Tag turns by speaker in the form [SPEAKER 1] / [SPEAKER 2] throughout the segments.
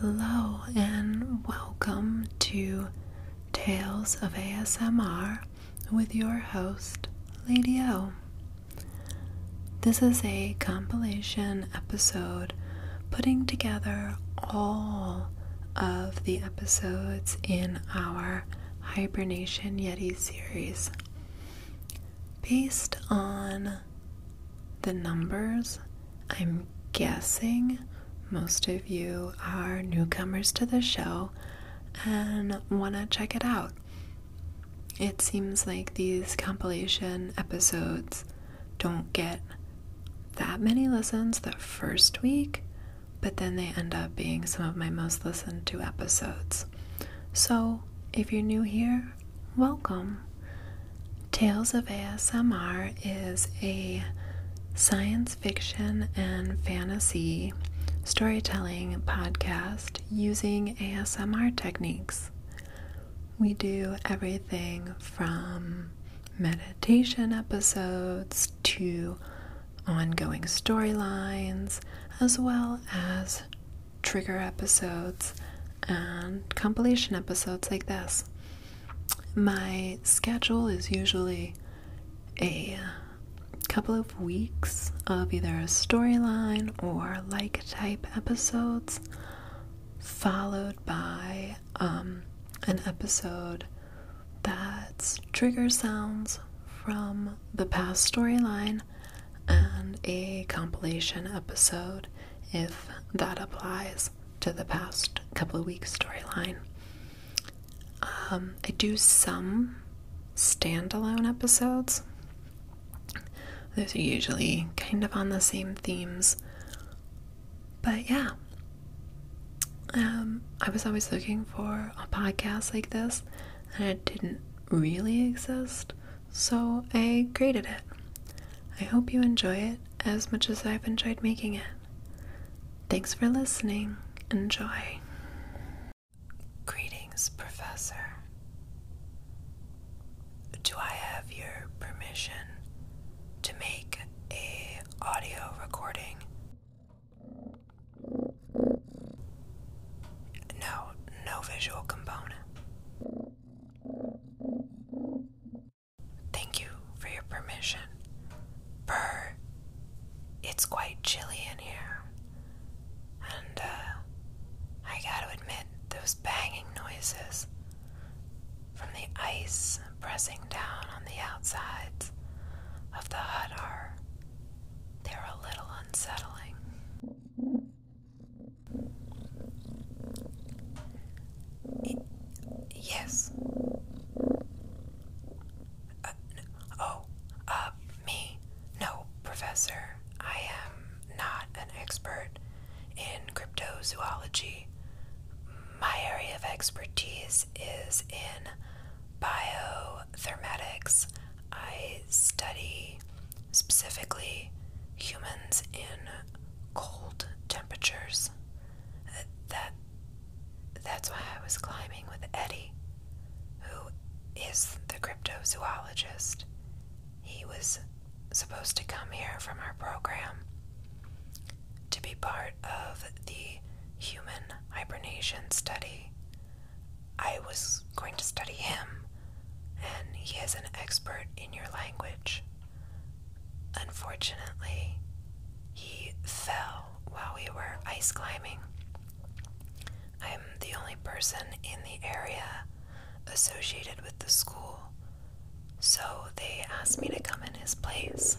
[SPEAKER 1] Hello and welcome to Tales of ASMR with your host, Lady O. This is a compilation episode putting together all of the episodes in our Hibernation Yeti series. Based on the numbers, I'm guessing most of you are newcomers to the show and want to check it out. It seems like these compilation episodes don't get that many listens the first week, but then they end up being some of my most listened to episodes. So, if you're new here, welcome. Tales of ASMR is a science fiction and fantasy storytelling podcast using ASMR techniques. We do everything from meditation episodes to ongoing storylines, as well as trigger episodes and compilation episodes like this. My schedule is usually a couple of weeks of either a storyline or like type episodes, followed by um, an episode that's trigger sounds from the past storyline and a compilation episode if that applies to the past couple of weeks storyline. Um, I do some standalone episodes those are usually kind of on the same themes. But yeah, um, I was always looking for a podcast like this, and it didn't really exist, so I created it. I hope you enjoy it as much as I've enjoyed making it. Thanks for listening. Enjoy. Greetings, Professor. Do I have your permission to make a audio recording. No, no visual component. Thank you for your permission. Burr, it's quite chilly in here. And, uh, I gotta admit, those banging noises from the ice pressing down on the outsides of the hut are they're a little unsettling. yes. Uh, oh, uh, me? No, Professor. Expert in cryptozoology. My area of expertise is in biothermetics I study specifically humans in cold temperatures. That that's why I was climbing with Eddie, who is the cryptozoologist. He was supposed to come here from our program to be part of the human hibernation study. I was going to study him and he is an expert in your language. Unfortunately, he fell while we were ice climbing. I'm the only person in the area associated with the school, so they asked me to come in his place.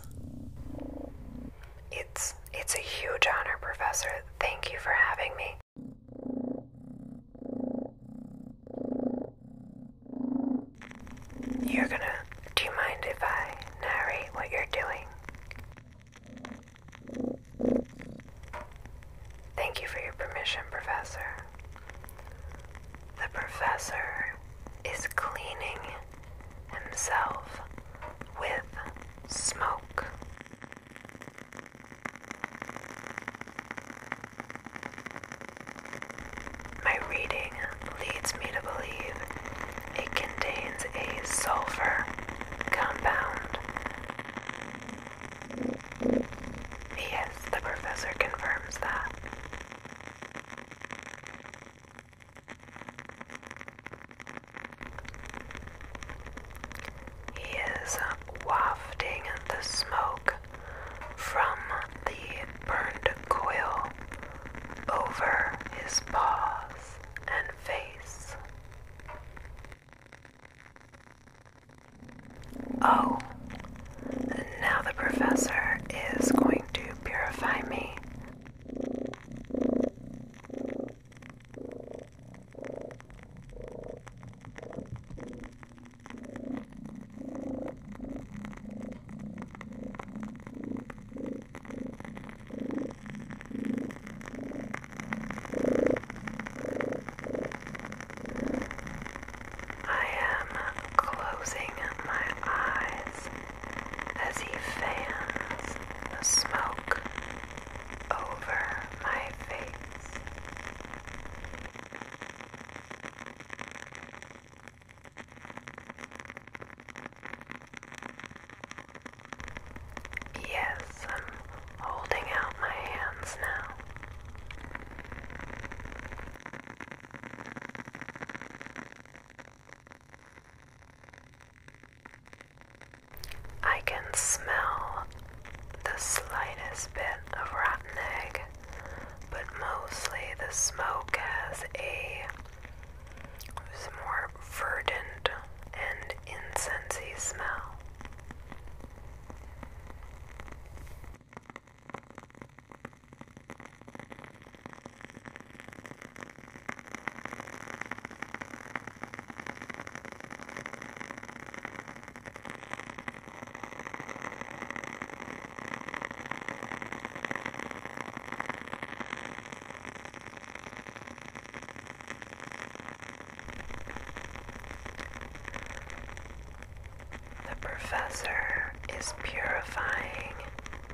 [SPEAKER 1] Professor is purifying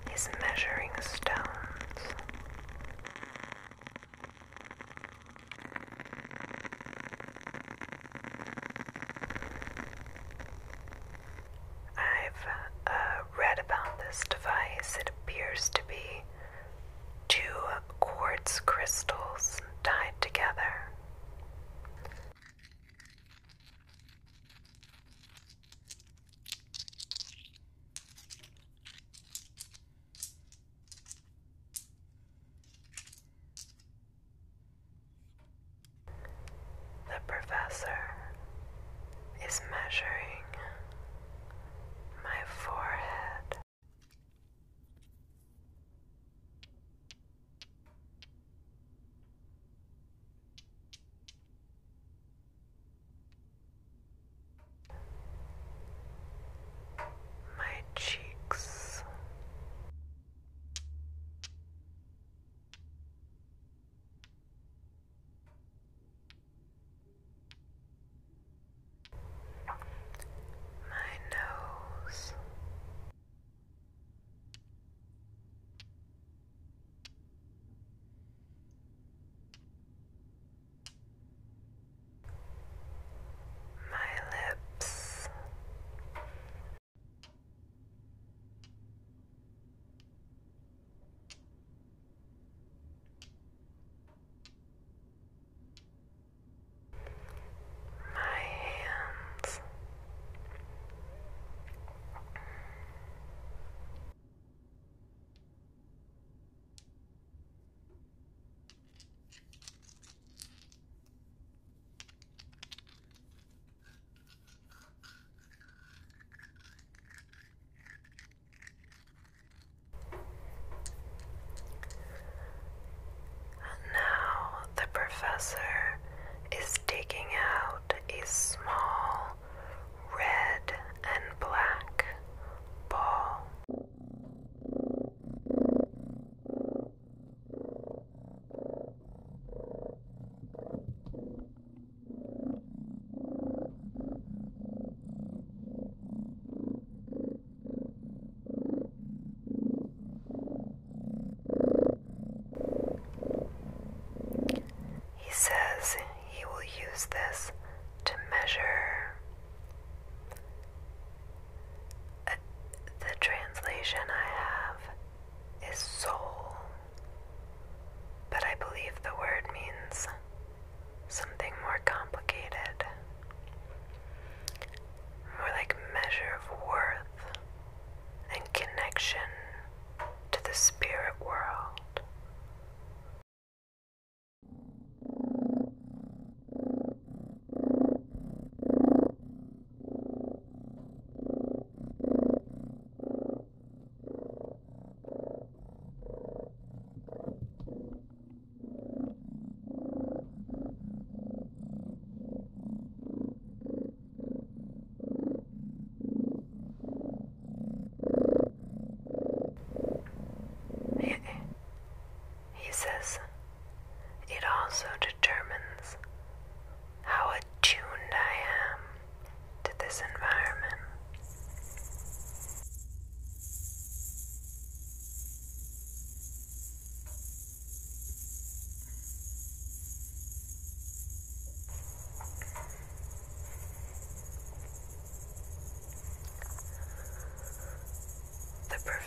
[SPEAKER 1] his measuring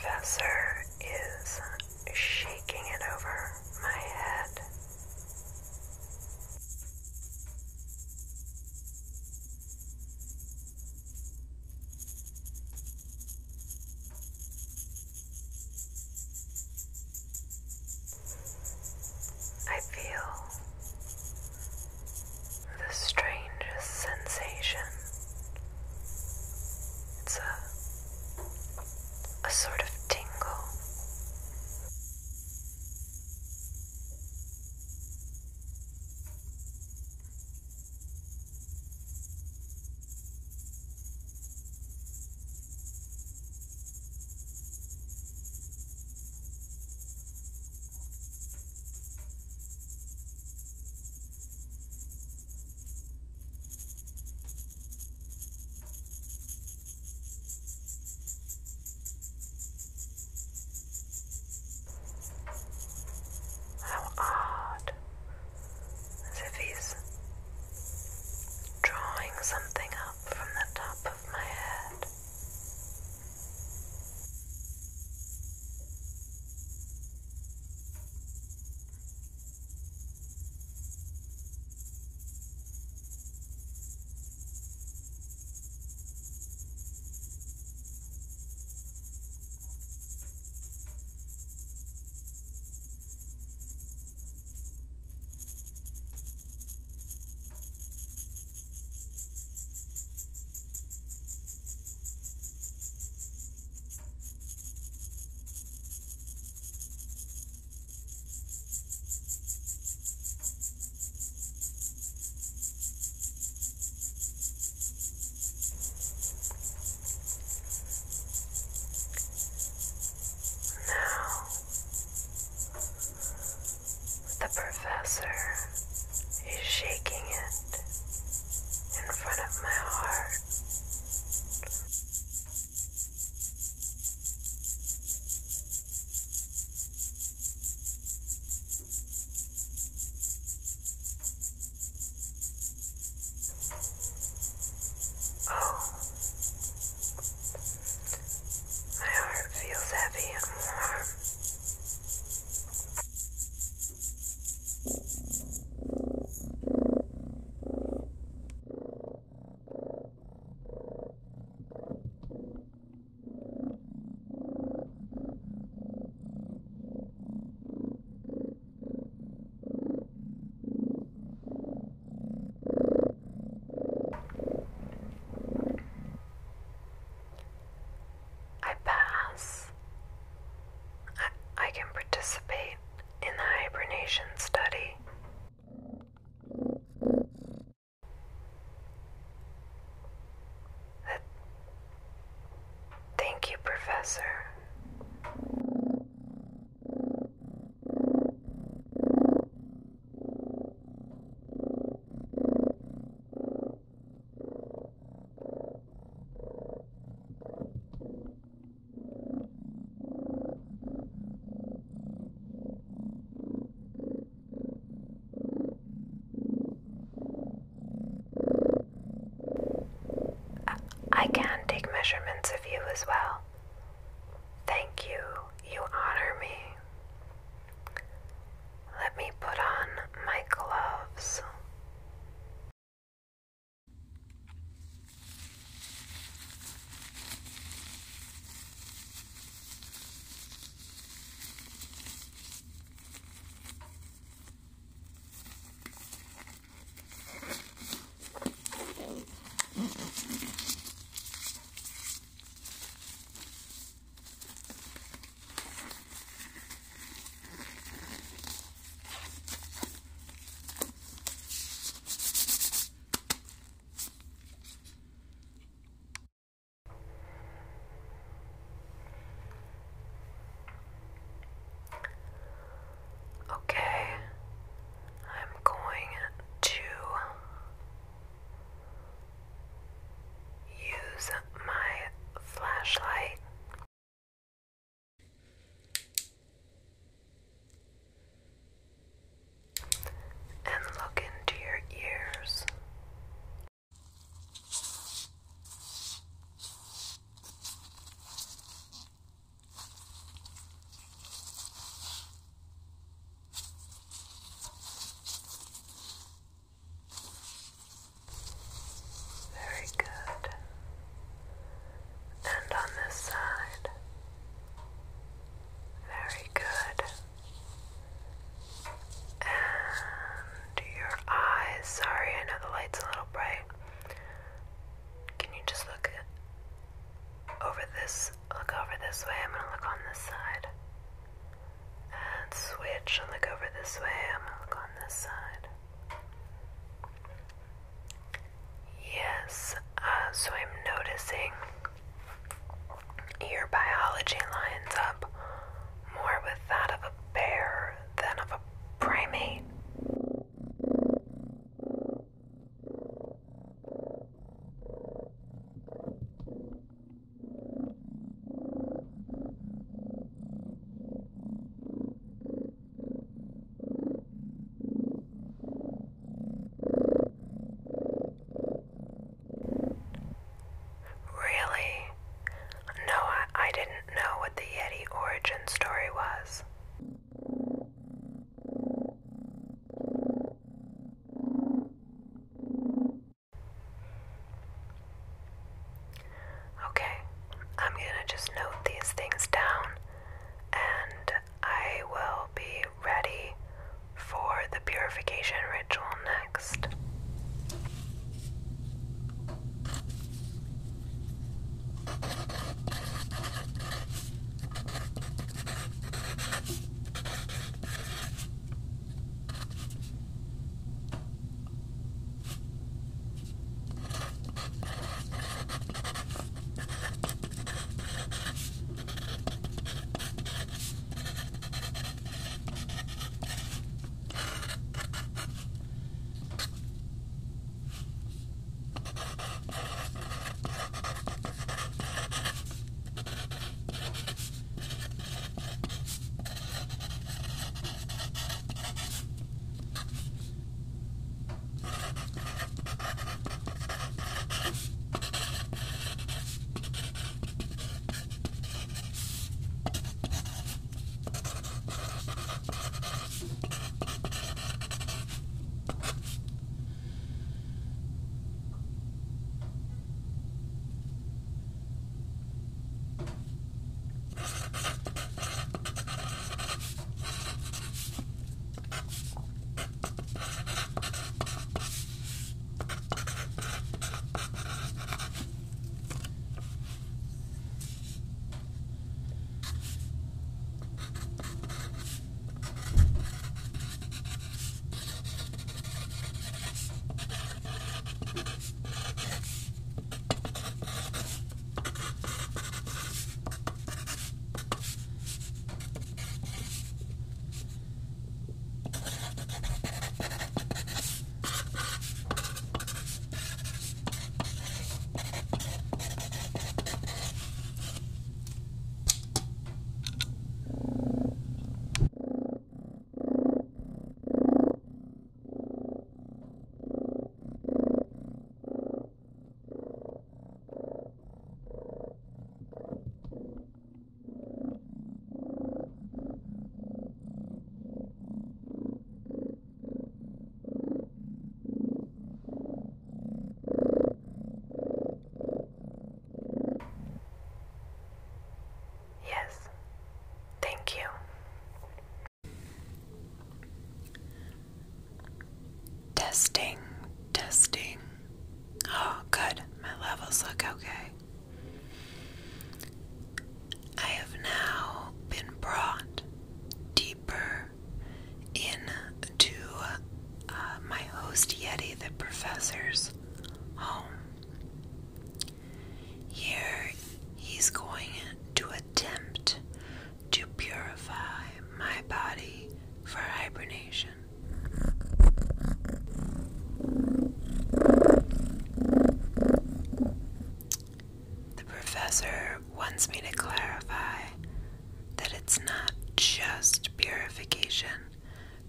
[SPEAKER 1] professor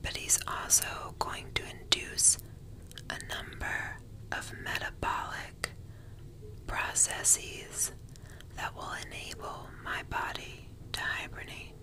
[SPEAKER 1] but he's also going to induce a number of metabolic processes that will enable my body to hibernate.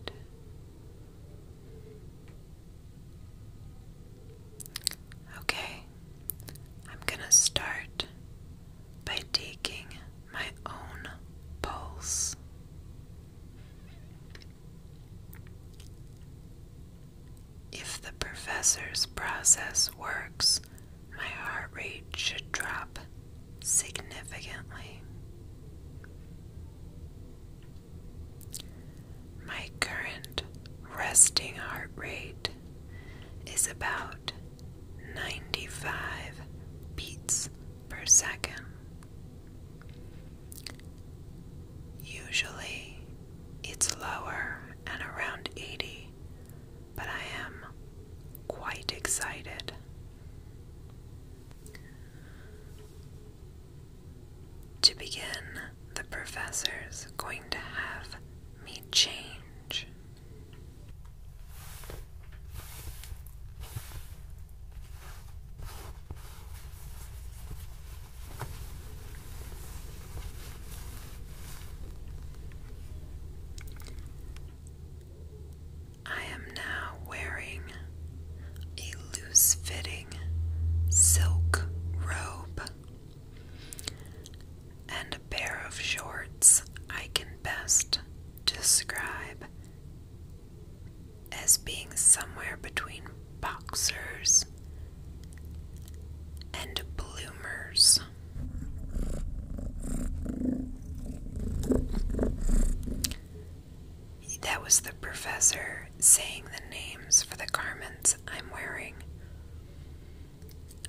[SPEAKER 1] That was the professor saying the names for the garments I'm wearing.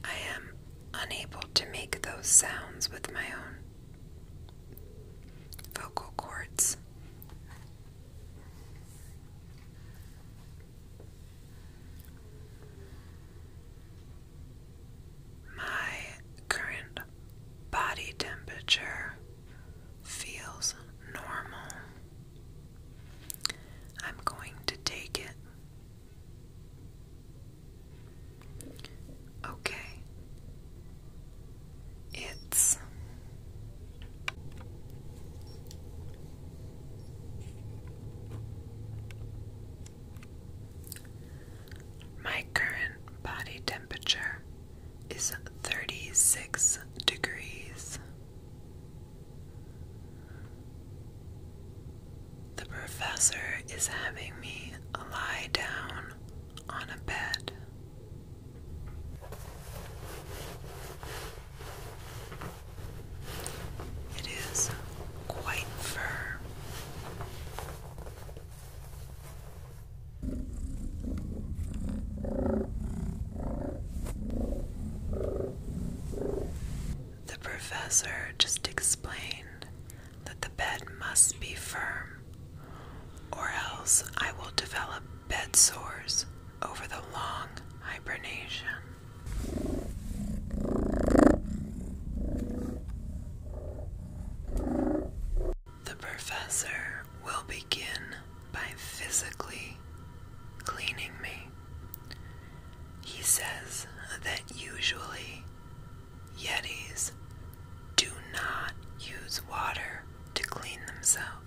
[SPEAKER 1] I am unable to make those sounds with my own vocal cords. themselves.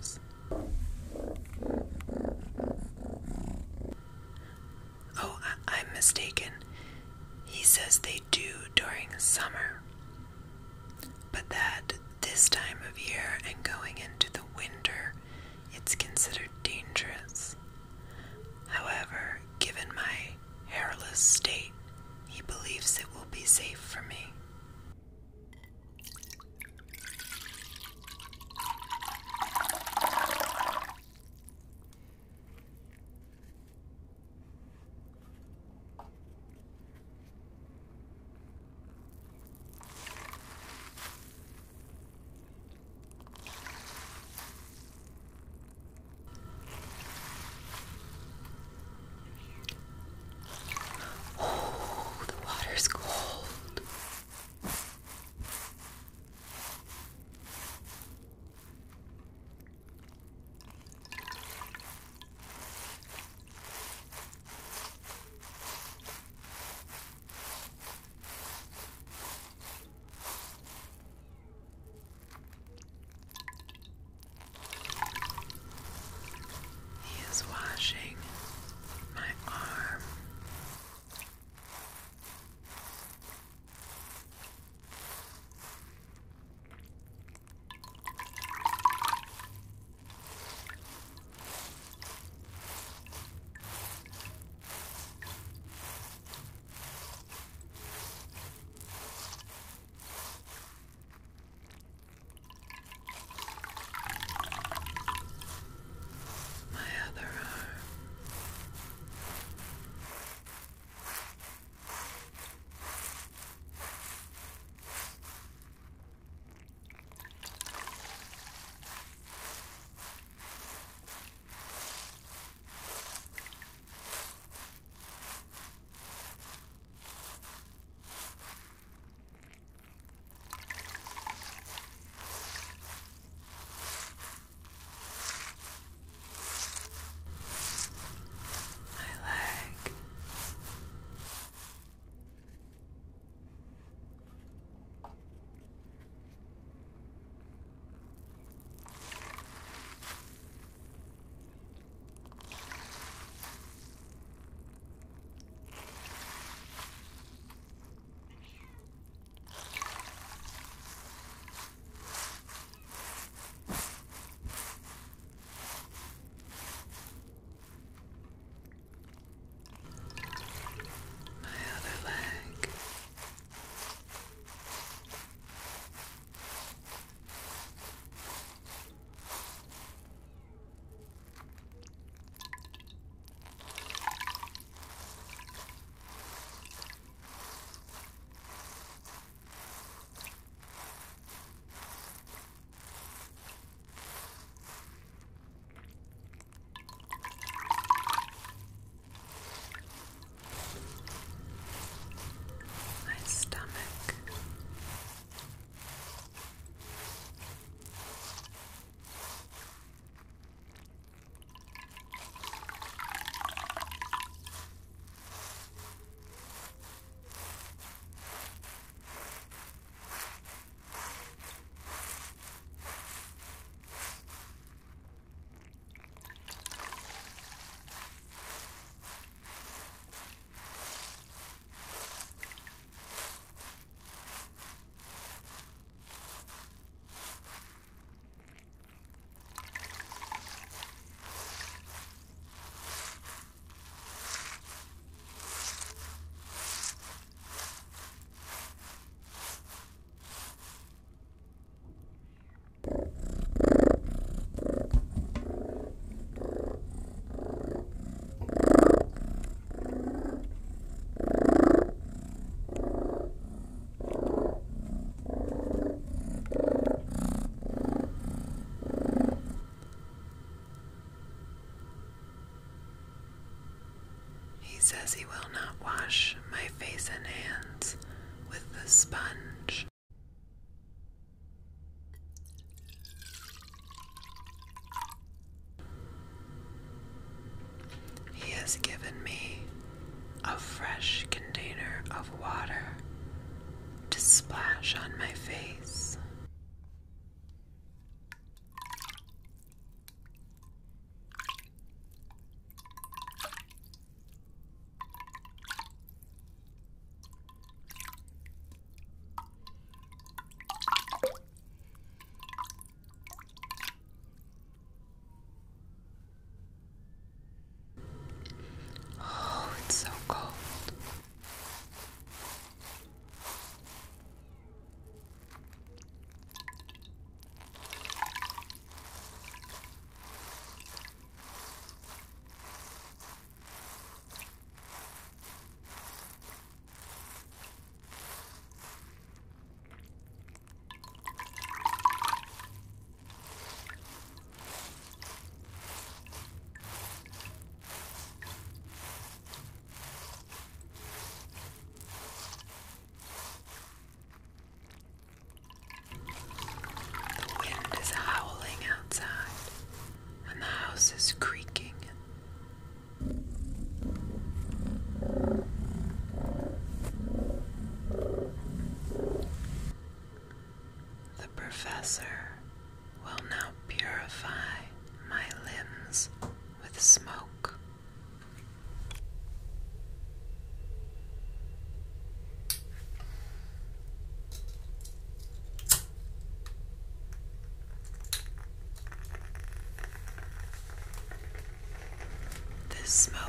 [SPEAKER 1] says he will not wash my face and hands with the sponge. smoke.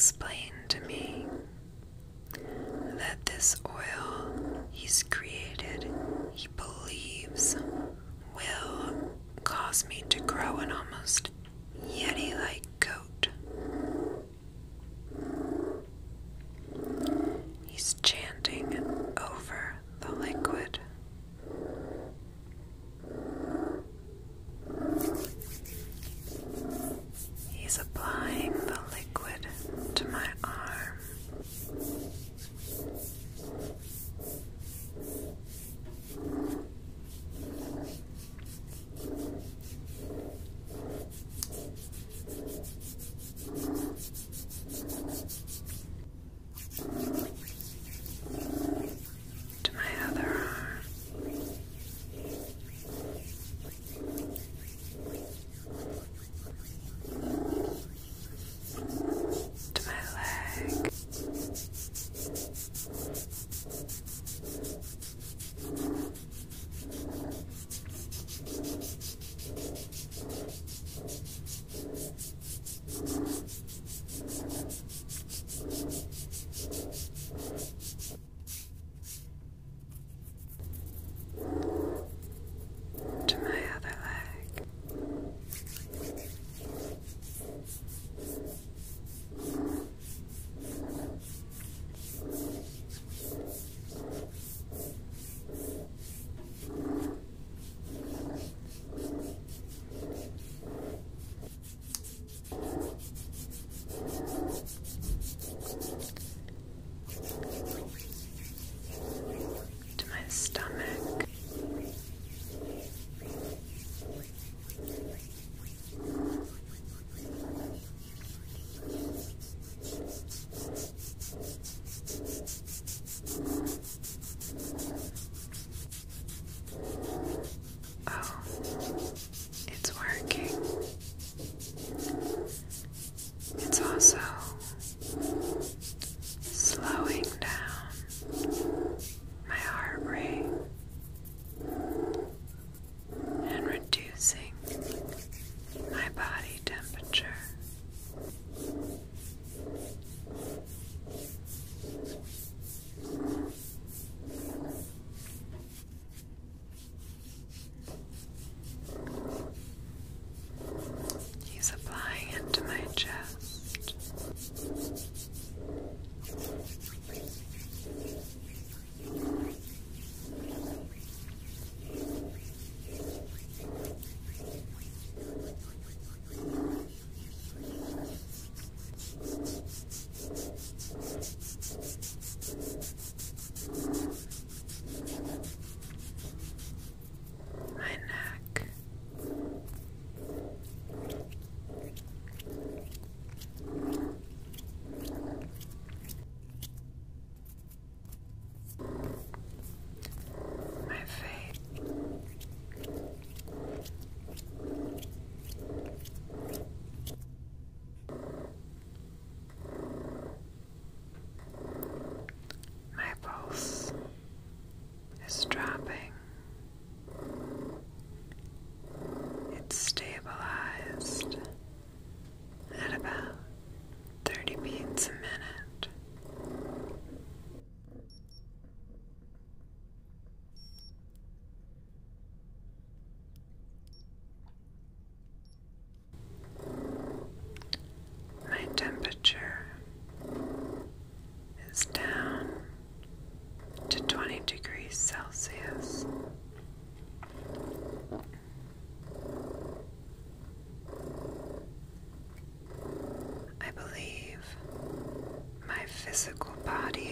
[SPEAKER 1] He's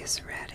[SPEAKER 1] is ready.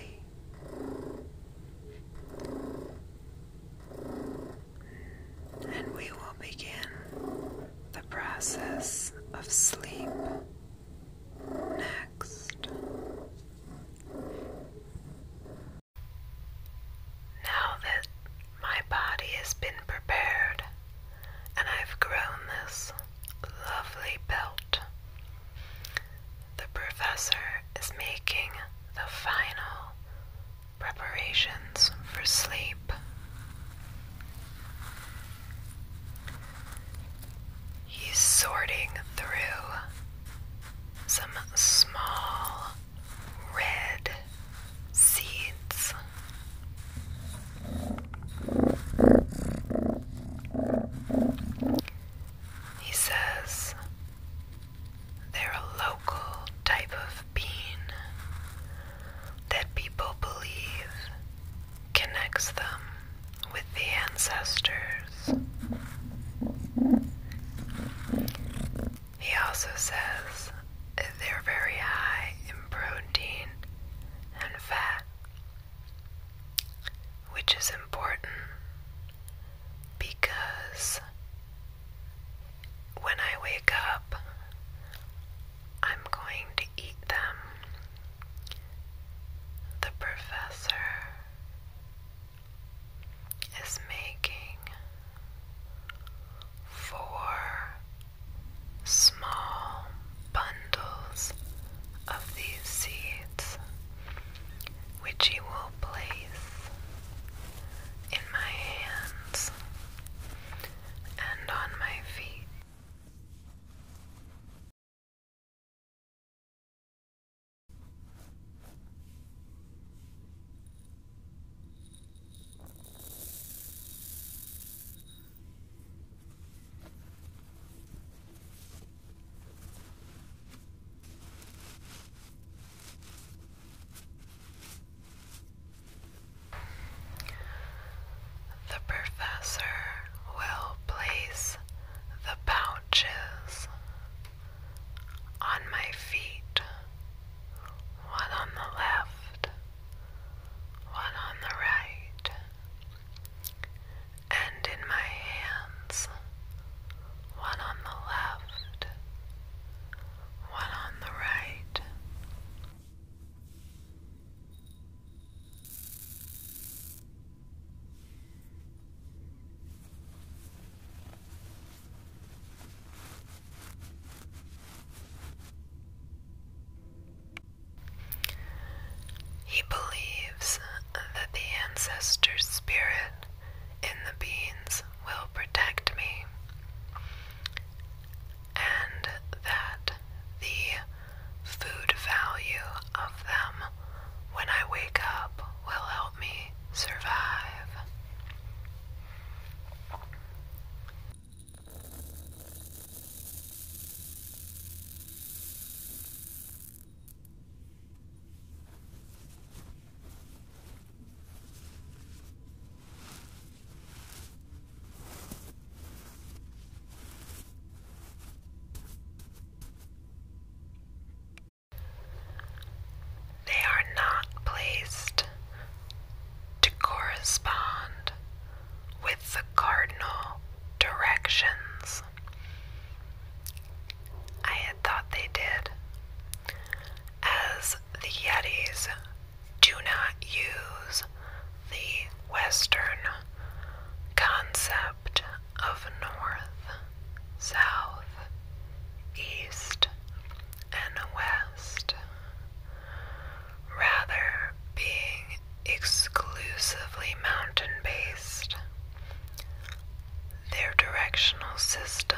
[SPEAKER 1] He believes that the ancestor spirit in the beans will protect me, and that the food value of them when I wake up will help me survive. They are not placed to correspond with the cardinal directions. I had thought they did, as the Yetis do not use the Western concept of north, south, east, and west, rather being exclusively mountain based. Their directional system